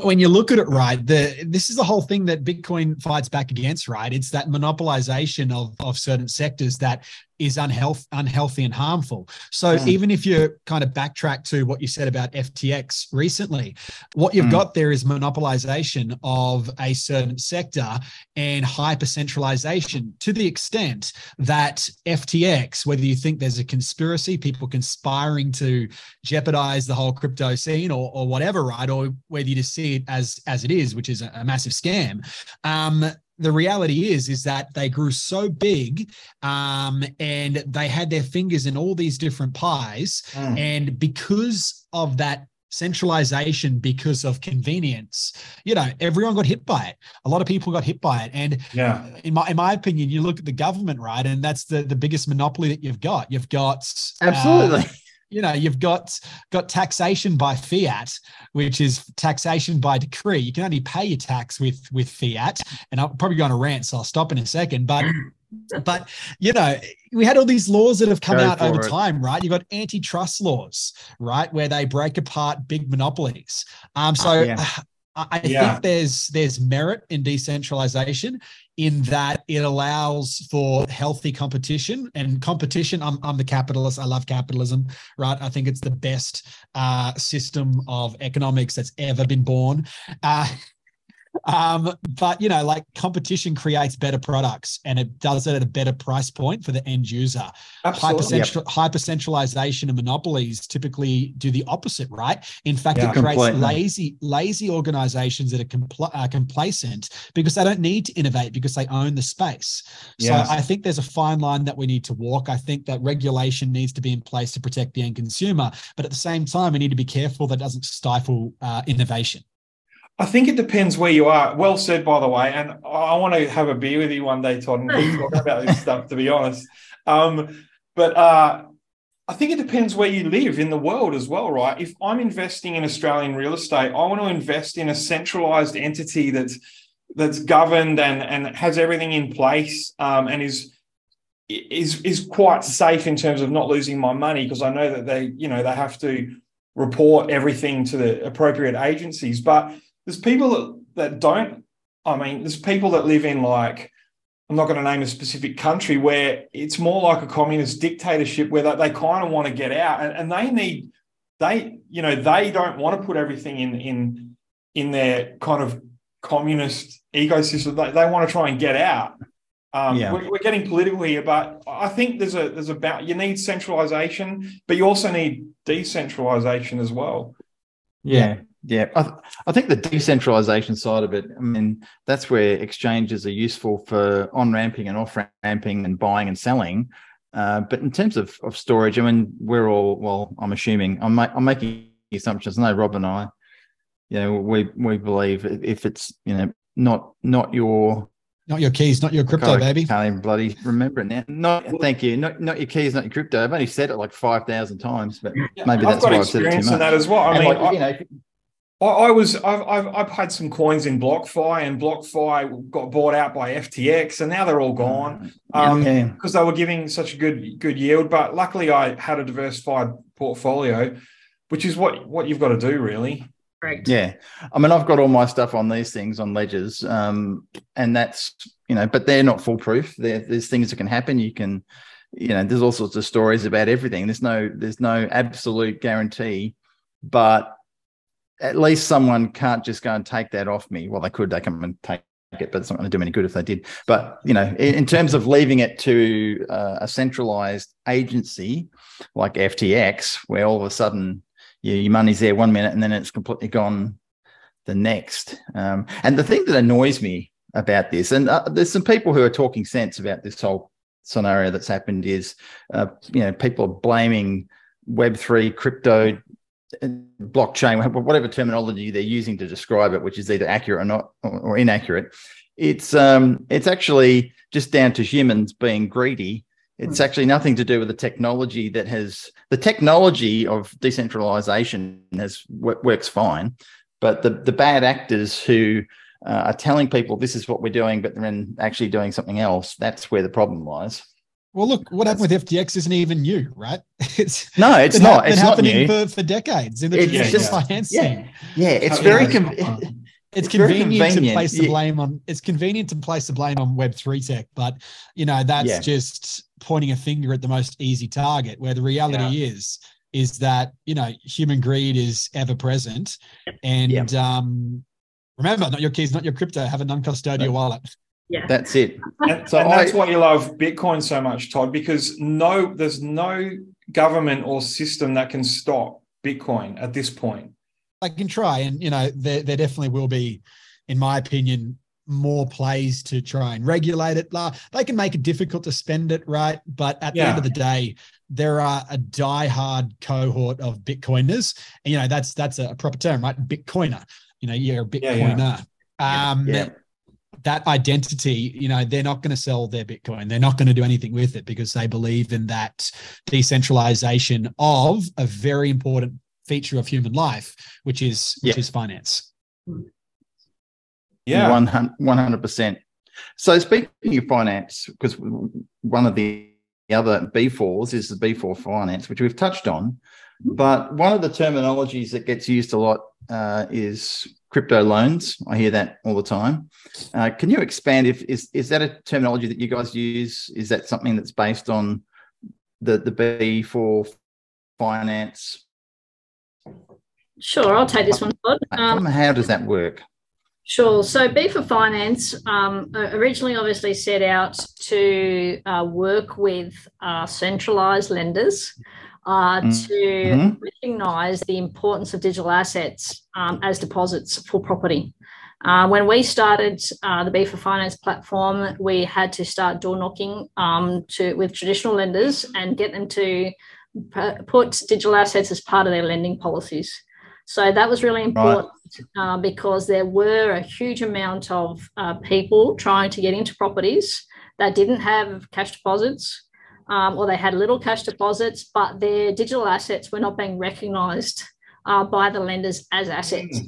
when you look at it right, the this is the whole thing that Bitcoin fights back against, right? It's that monopolization of of certain sectors that is unhealth, unhealthy and harmful. So mm. even if you kind of backtrack to what you said about FTX recently, what you've mm. got there is monopolization of a certain sector and hyper centralization to the extent that FTX, whether you think there's a conspiracy, people conspiring to jeopardize the whole crypto scene or, or whatever, right? Or whether you just see it as as it is, which is a, a massive scam. Um, the reality is is that they grew so big um, and they had their fingers in all these different pies. Mm. and because of that centralization because of convenience you know everyone got hit by it. A lot of people got hit by it. And yeah. in my in my opinion you look at the government right and that's the the biggest monopoly that you've got. You've got absolutely. uh, you know you've got got taxation by fiat which is taxation by decree. You can only pay your tax with with fiat. And i'm probably going to rant so i'll stop in a second. But but you know we had all these laws that have come Go out over it. time right? You've got antitrust laws right? Where they break apart big monopolies. Um so yeah. I yeah. think there's there's merit in decentralization in that it allows for healthy competition and competition. I'm, I'm the capitalist. I love capitalism, right? I think it's the best uh, system of economics that's ever been born. Uh, um, but you know, like competition creates better products and it does it at a better price point for the end user. Hyper centralization and monopolies typically do the opposite, right? In fact, yeah, it creates completely. lazy, lazy organizations that are compl- uh, complacent because they don't need to innovate because they own the space. Yes. So I think there's a fine line that we need to walk. I think that regulation needs to be in place to protect the end consumer, but at the same time, we need to be careful that doesn't stifle uh, innovation. I think it depends where you are. Well said, by the way. And I want to have a beer with you one day, Todd, and talk about this stuff. To be honest, um, but uh, I think it depends where you live in the world as well, right? If I'm investing in Australian real estate, I want to invest in a centralized entity that's that's governed and and has everything in place um, and is is is quite safe in terms of not losing my money because I know that they you know they have to report everything to the appropriate agencies, but there's people that, that don't. I mean, there's people that live in like, I'm not going to name a specific country where it's more like a communist dictatorship where they, they kind of want to get out and, and they need, they, you know, they don't want to put everything in, in, in their kind of communist ecosystem. They, they want to try and get out. Um, yeah. we're, we're, getting political here, but I think there's a there's about you need centralization, but you also need decentralization as well. Yeah, yeah, I, th- I, think the decentralization side of it, I mean, that's where exchanges are useful for on ramping and off ramping and buying and selling. Uh, but in terms of, of storage, I mean, we're all, well, I'm assuming, I'm, ma- I'm making assumptions. No, Rob and I, you know, we, we believe if it's, you know, not, not your, not your keys, not your crypto, baby. Can't even bloody remember it now. Not, thank you. Not, not your keys, not your crypto. I've only said it like five thousand times, but yeah, maybe that's why I've said it too much. that as well. I and mean, like, you know, I, I was I've, I've, I've had some coins in BlockFi, and BlockFi got bought out by FTX, and now they're all gone um, yeah. because they were giving such a good good yield. But luckily, I had a diversified portfolio, which is what what you've got to do, really. Correct. Yeah, I mean, I've got all my stuff on these things on ledgers, um, and that's you know, but they're not foolproof. there's things that can happen. You can, you know, there's all sorts of stories about everything. There's no there's no absolute guarantee, but at least someone can't just go and take that off me. Well, they could, they come and take it, but it's not going to do me any good if they did. But you know, in, in terms of leaving it to uh, a centralized agency like FTX, where all of a sudden you, your money's there one minute and then it's completely gone the next. Um, and the thing that annoys me about this, and uh, there's some people who are talking sense about this whole scenario that's happened, is uh, you know people are blaming Web three crypto blockchain, whatever terminology they're using to describe it, which is either accurate or not or inaccurate, it's um, it's actually just down to humans being greedy. It's hmm. actually nothing to do with the technology that has the technology of decentralization has works fine, but the the bad actors who uh, are telling people this is what we're doing, but then actually doing something else. That's where the problem lies. Well, look, what happened with FTX isn't even new, right? It's no, it's not. it's happening not for, for decades in the it's just, finance yeah, yeah, it's very. Com- it's, it's convenient, convenient, to place the blame on it's convenient to place the blame on web 3 tech but you know that's yeah. just pointing a finger at the most easy target where the reality yeah. is is that you know human greed is ever present and yeah. um remember not your keys not your crypto have a non-custodial wallet yeah that's it and, so and that's why you love bitcoin so much todd because no there's no government or system that can stop bitcoin at this point I can try, and you know, there there definitely will be, in my opinion, more plays to try and regulate it. They can make it difficult to spend it, right? But at yeah. the end of the day, there are a die-hard cohort of Bitcoiners. And, you know, that's that's a proper term, right? Bitcoiner. You know, you're a Bitcoiner. Yeah, yeah. Um, yeah. That identity, you know, they're not going to sell their Bitcoin. They're not going to do anything with it because they believe in that decentralization of a very important feature of human life, which is which yeah. is finance. Yeah, one hundred percent. So speaking of finance, because one of the other B4s is the B4 finance, which we've touched on, but one of the terminologies that gets used a lot uh, is crypto loans. I hear that all the time. Uh, can you expand? If is is that a terminology that you guys use? Is that something that's based on the the B4 finance Sure, I'll take this one, Todd. Um, How does that work? Sure. So, B4 Finance um, originally obviously set out to uh, work with uh, centralised lenders uh, mm. to mm-hmm. recognise the importance of digital assets um, as deposits for property. Uh, when we started uh, the B4 Finance platform, we had to start door knocking um, to with traditional lenders and get them to put digital assets as part of their lending policies. So that was really important right. uh, because there were a huge amount of uh, people trying to get into properties that didn't have cash deposits um, or they had little cash deposits, but their digital assets were not being recognised uh, by the lenders as assets. Hmm.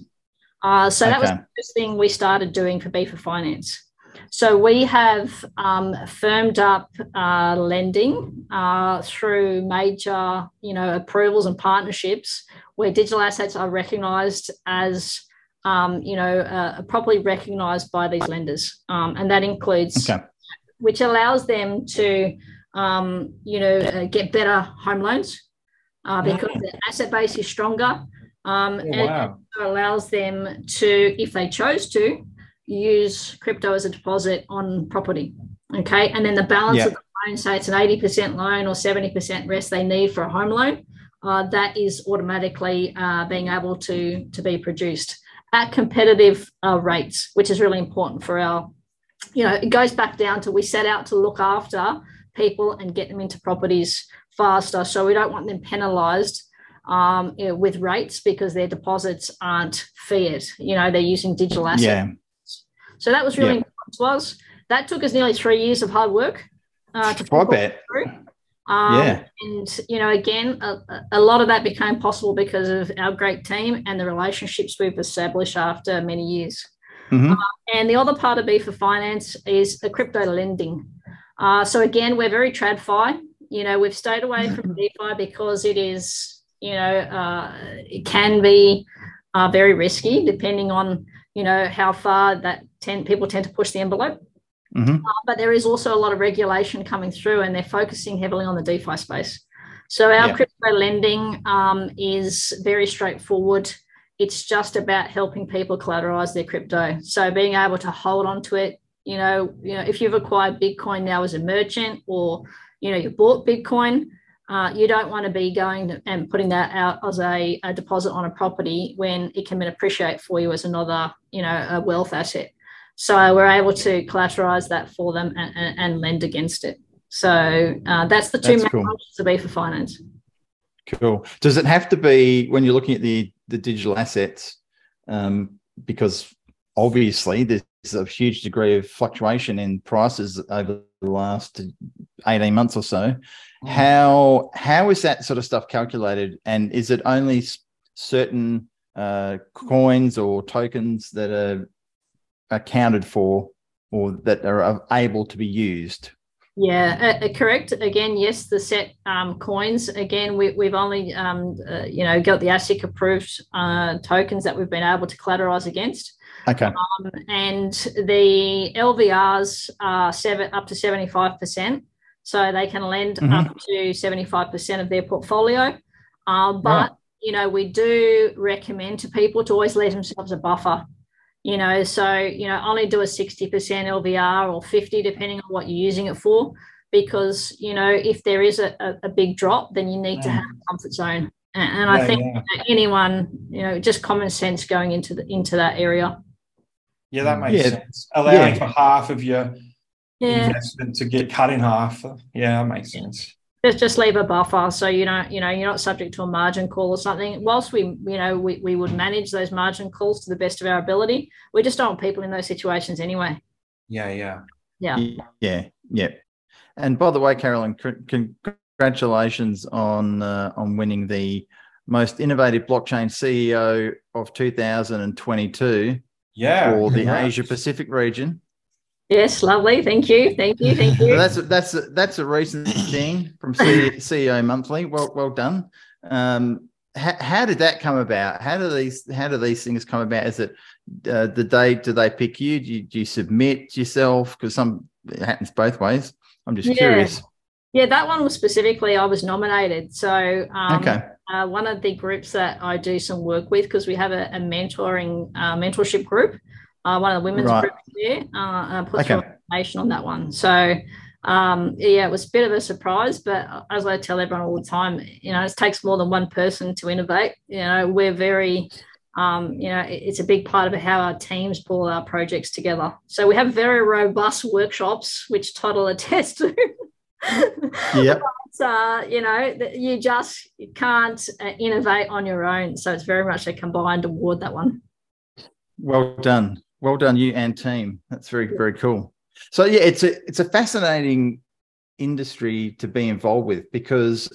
Uh, so okay. that was the first thing we started doing for B4 Finance. So we have um, firmed up uh, lending uh, through major, you know, approvals and partnerships where digital assets are recognised as, um, you know, uh, properly recognised by these lenders, um, and that includes, okay. which allows them to, um, you know, uh, get better home loans uh, because the asset base is stronger. Um, oh, wow. And allows them to, if they chose to, use crypto as a deposit on property. Okay. And then the balance yeah. of the loan, say it's an 80% loan or 70% rest they need for a home loan, uh, that is automatically uh, being able to, to be produced at competitive uh, rates, which is really important for our, you know, it goes back down to we set out to look after people and get them into properties faster. So we don't want them penalized um, with rates because their deposits aren't fiat. You know, they're using digital assets. Yeah. So that was really yeah. important to us. That took us nearly three years of hard work uh, to I bet. Through. Um, yeah. And, you know, again, a, a, lot of that became possible because of our great team and the relationships we've established after many years. Mm-hmm. Uh, and the other part of B4 Finance is the crypto lending. Uh, so, again, we're very TradFi. You know, we've stayed away from DeFi because it is, you know, uh, it can be uh, very risky depending on, you know, how far that tend, people tend to push the envelope. Mm-hmm. Uh, but there is also a lot of regulation coming through, and they're focusing heavily on the DeFi space. So our yeah. crypto lending um, is very straightforward. It's just about helping people collateralize their crypto. So being able to hold on to it, you know, you know, if you've acquired Bitcoin now as a merchant, or you know, you bought Bitcoin, uh, you don't want to be going and putting that out as a, a, deposit on a property when it can appreciate for you as another, you know, a wealth asset. So we're able to collateralize that for them and, and, and lend against it. So uh, that's the two that's main cool. options to B4 finance. Cool. Does it have to be when you're looking at the the digital assets? Um, because obviously there's a huge degree of fluctuation in prices over the last 18 months or so. Mm. How how is that sort of stuff calculated? And is it only certain uh, coins or tokens that are accounted for or that are able to be used. Yeah, uh, uh, correct. Again, yes, the set um, coins. Again, we, have only um, uh, you know got the ASIC approved uh, tokens that we've been able to collateralize against. Okay. Um, and the LVRs are seven up to 75%. So they can lend mm-hmm. up to 75% of their portfolio. Um, but, right. you know, we do recommend to people to always let themselves a buffer. You know, so, you know, only do a 60% LVR or 50, depending on what you're using it for. Because, you know, if there is a, a, a big drop, then you need mm. to have a comfort zone. And, and yeah, I think yeah. anyone, you know, just common sense going into the into that area. Yeah, that makes yeah. sense. Allowing for half of your yeah. investment to get cut in half. Yeah, that makes sense. Just just leave a buffer so you don't you know you're not subject to a margin call or something. Whilst we you know we, we would manage those margin calls to the best of our ability we just don't want people in those situations anyway. Yeah yeah. Yeah. Yeah yeah. And by the way Caroline congratulations on uh, on winning the most innovative blockchain ceo of 2022 yeah for the asia pacific region Yes, lovely. Thank you. Thank you. Thank you. that's a, that's a, that's a recent thing from CEO Monthly. Well, well done. Um, how, how, did that come about? How do these how do these things come about? Is it uh, the day do they pick you? Do you, do you submit yourself? Because some it happens both ways. I'm just yeah. curious. Yeah, that one was specifically I was nominated. So um, okay. Uh, one of the groups that I do some work with because we have a, a mentoring uh, mentorship group uh, one of the women's right. groups there, uh, and I put okay. information on that one. So, um, yeah, it was a bit of a surprise, but as I tell everyone all the time, you know, it takes more than one person to innovate. You know, we're very, um, you know, it's a big part of how our teams pull our projects together. So we have very robust workshops, which Todd attests to. yep. But, uh, you know, you just can't uh, innovate on your own. So it's very much a combined award, that one. Well done. Well done, you and team. That's very, very cool. So yeah, it's a it's a fascinating industry to be involved with because,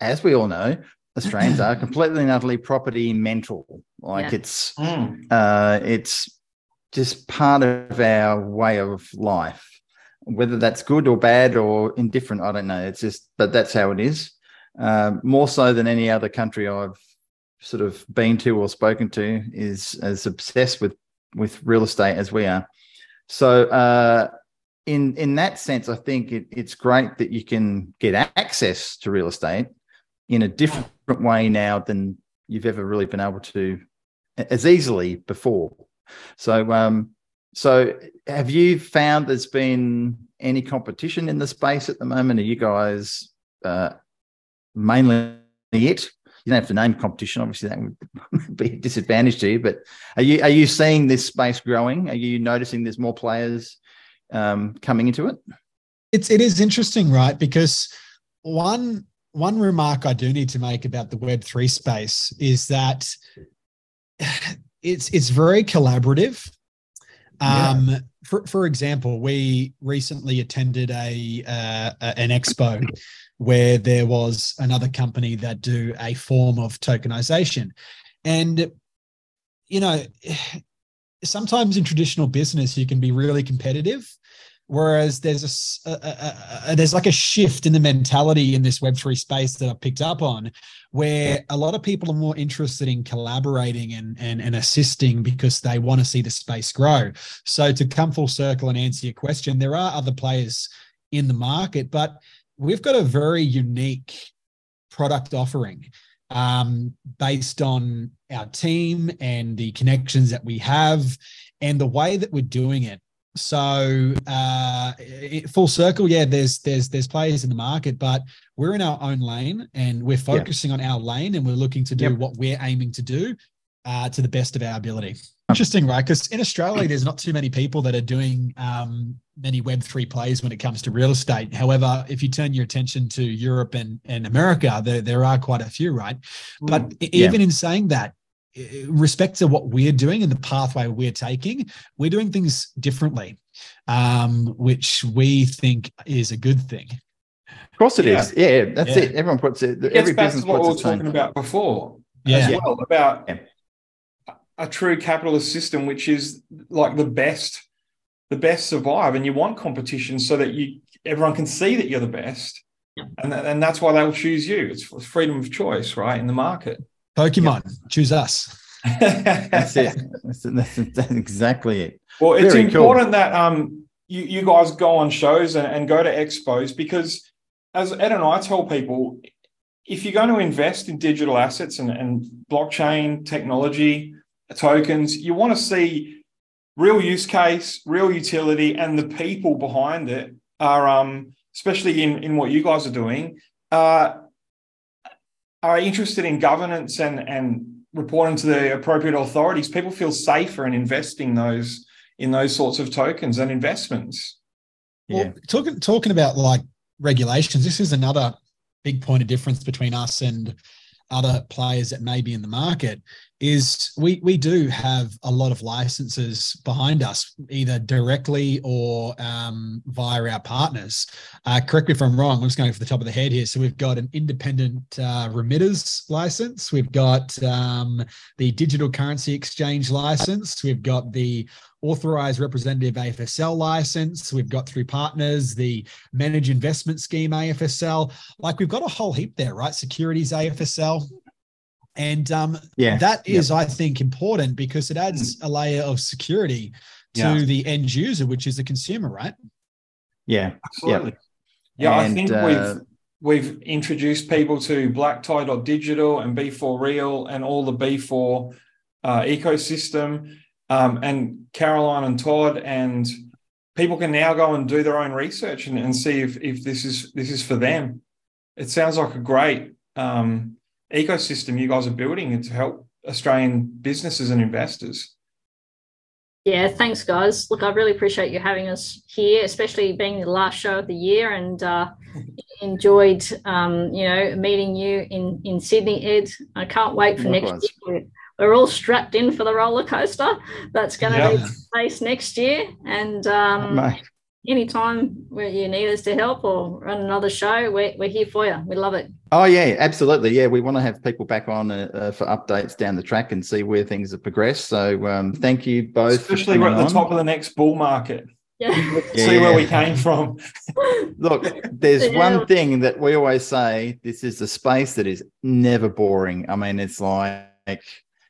as we all know, Australians are completely and utterly property mental. Like yeah. it's mm. uh, it's just part of our way of life. Whether that's good or bad or indifferent, I don't know. It's just, but that's how it is. Uh, more so than any other country I've sort of been to or spoken to is as obsessed with with real estate as we are. So uh, in in that sense, I think it, it's great that you can get access to real estate in a different way now than you've ever really been able to as easily before. So um, so have you found there's been any competition in the space at the moment? Are you guys uh, mainly it? you don't have to name competition. Obviously, that would be a disadvantage to you. But are you are you seeing this space growing? Are you noticing there's more players um, coming into it? It's it is interesting, right? Because one one remark I do need to make about the Web three space is that it's it's very collaborative. Um, yeah. for, for example, we recently attended a uh, an expo where there was another company that do a form of tokenization. And, you know, sometimes in traditional business, you can be really competitive. Whereas there's a, a, a, a, there's like a shift in the mentality in this Web three space that I've picked up on, where a lot of people are more interested in collaborating and and, and assisting because they want to see the space grow. So to come full circle and answer your question, there are other players in the market, but we've got a very unique product offering um, based on our team and the connections that we have and the way that we're doing it. So uh, full circle, yeah. There's there's there's players in the market, but we're in our own lane and we're focusing yeah. on our lane and we're looking to do yep. what we're aiming to do uh, to the best of our ability. Interesting, right? Because in Australia, there's not too many people that are doing um, many Web3 plays when it comes to real estate. However, if you turn your attention to Europe and, and America, there, there are quite a few, right? But yeah. even in saying that, respect to what we're doing and the pathway we're taking, we're doing things differently, um, which we think is a good thing. Of course it yeah. is. yeah. that's yeah. it. Everyone puts it. it every business what we were talking about before. Yeah. Well, about a true capitalist system, which is like the best, the best survive, and you want competition so that you everyone can see that you're the best, and and that's why they'll choose you. It's freedom of choice, right, in the market. Pokemon, choose us. that's it. That's, that's, that's, exactly it. Well, it's Very important cool. that um you, you guys go on shows and, and go to expos because as Ed and I tell people, if you're going to invest in digital assets and, and blockchain technology, tokens, you want to see real use case, real utility, and the people behind it are, um, especially in, in what you guys are doing, uh, are interested in governance and, and reporting to the appropriate authorities. People feel safer in investing those in those sorts of tokens and investments. Yeah. Well, talking talking about like regulations, this is another big point of difference between us and other players that may be in the market is we we do have a lot of licenses behind us, either directly or um, via our partners. Uh, correct me if I'm wrong. I'm just going for the top of the head here. So we've got an independent uh, remitters license. We've got um, the digital currency exchange license. We've got the authorized representative AFSL license. We've got through partners the managed investment scheme AFSL. Like we've got a whole heap there, right? Securities AFSL. And um, yeah, that is, yep. I think, important because it adds a layer of security to yeah. the end user, which is the consumer, right? Yeah, absolutely. Yeah, and, I think uh, we've we've introduced people to Black Tie Digital and B4Real and all the B4 uh, ecosystem, um, and Caroline and Todd, and people can now go and do their own research and, and see if if this is this is for them. It sounds like a great um, ecosystem you guys are building to help Australian businesses and investors. Yeah, thanks, guys. Look, I really appreciate you having us here, especially being the last show of the year, and uh, enjoyed, um, you know, meeting you in in Sydney, Ed. I can't wait for Likewise. next year. We're all strapped in for the roller coaster that's going to yeah. be place next year, and um, anytime where you need us to help or run another show, we're, we're here for you. We love it. Oh, yeah, absolutely. Yeah, we want to have people back on uh, uh, for updates down the track and see where things have progressed. So um, thank you both. Especially we're at the on. top of the next bull market. Yeah. yeah. See where we came from. Look, there's yeah. one thing that we always say this is a space that is never boring. I mean, it's like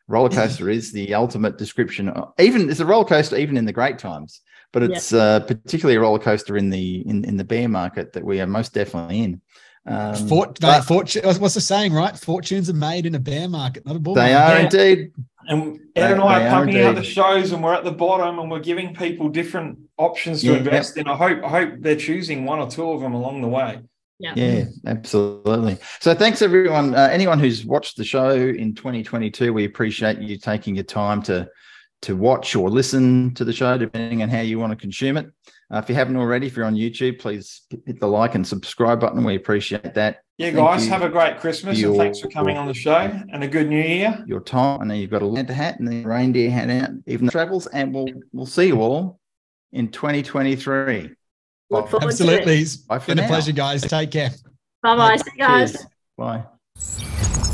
roller coaster is the ultimate description. Even it's a roller coaster, even in the great times but it's yeah. uh, particularly a roller coaster in the in, in the bear market that we are most definitely in. Um, Fort, but, fortune, what's the saying, right? Fortunes are made in a bear market, not a bull they market. are indeed. And Ed and I are pumping out the shows, and we're at the bottom, and we're giving people different options to yeah, invest yep. in. I hope, I hope they're choosing one or two of them along the way. Yeah. yeah, absolutely. So thanks everyone. Uh, anyone who's watched the show in 2022, we appreciate you taking your time to to watch or listen to the show, depending on how you want to consume it. Uh, if you haven't already, if you're on YouTube, please hit the like and subscribe button. We appreciate that. Yeah, Thank guys, have a great Christmas your, and thanks for coming on the show and a good new year. Your time. I know you've got a Santa hat and the reindeer hat out, even the travels, and we'll we'll see you all in 2023. Absolutely. It's been now. a pleasure, guys. Take care. Bye bye. See you guys. Cheers. Bye.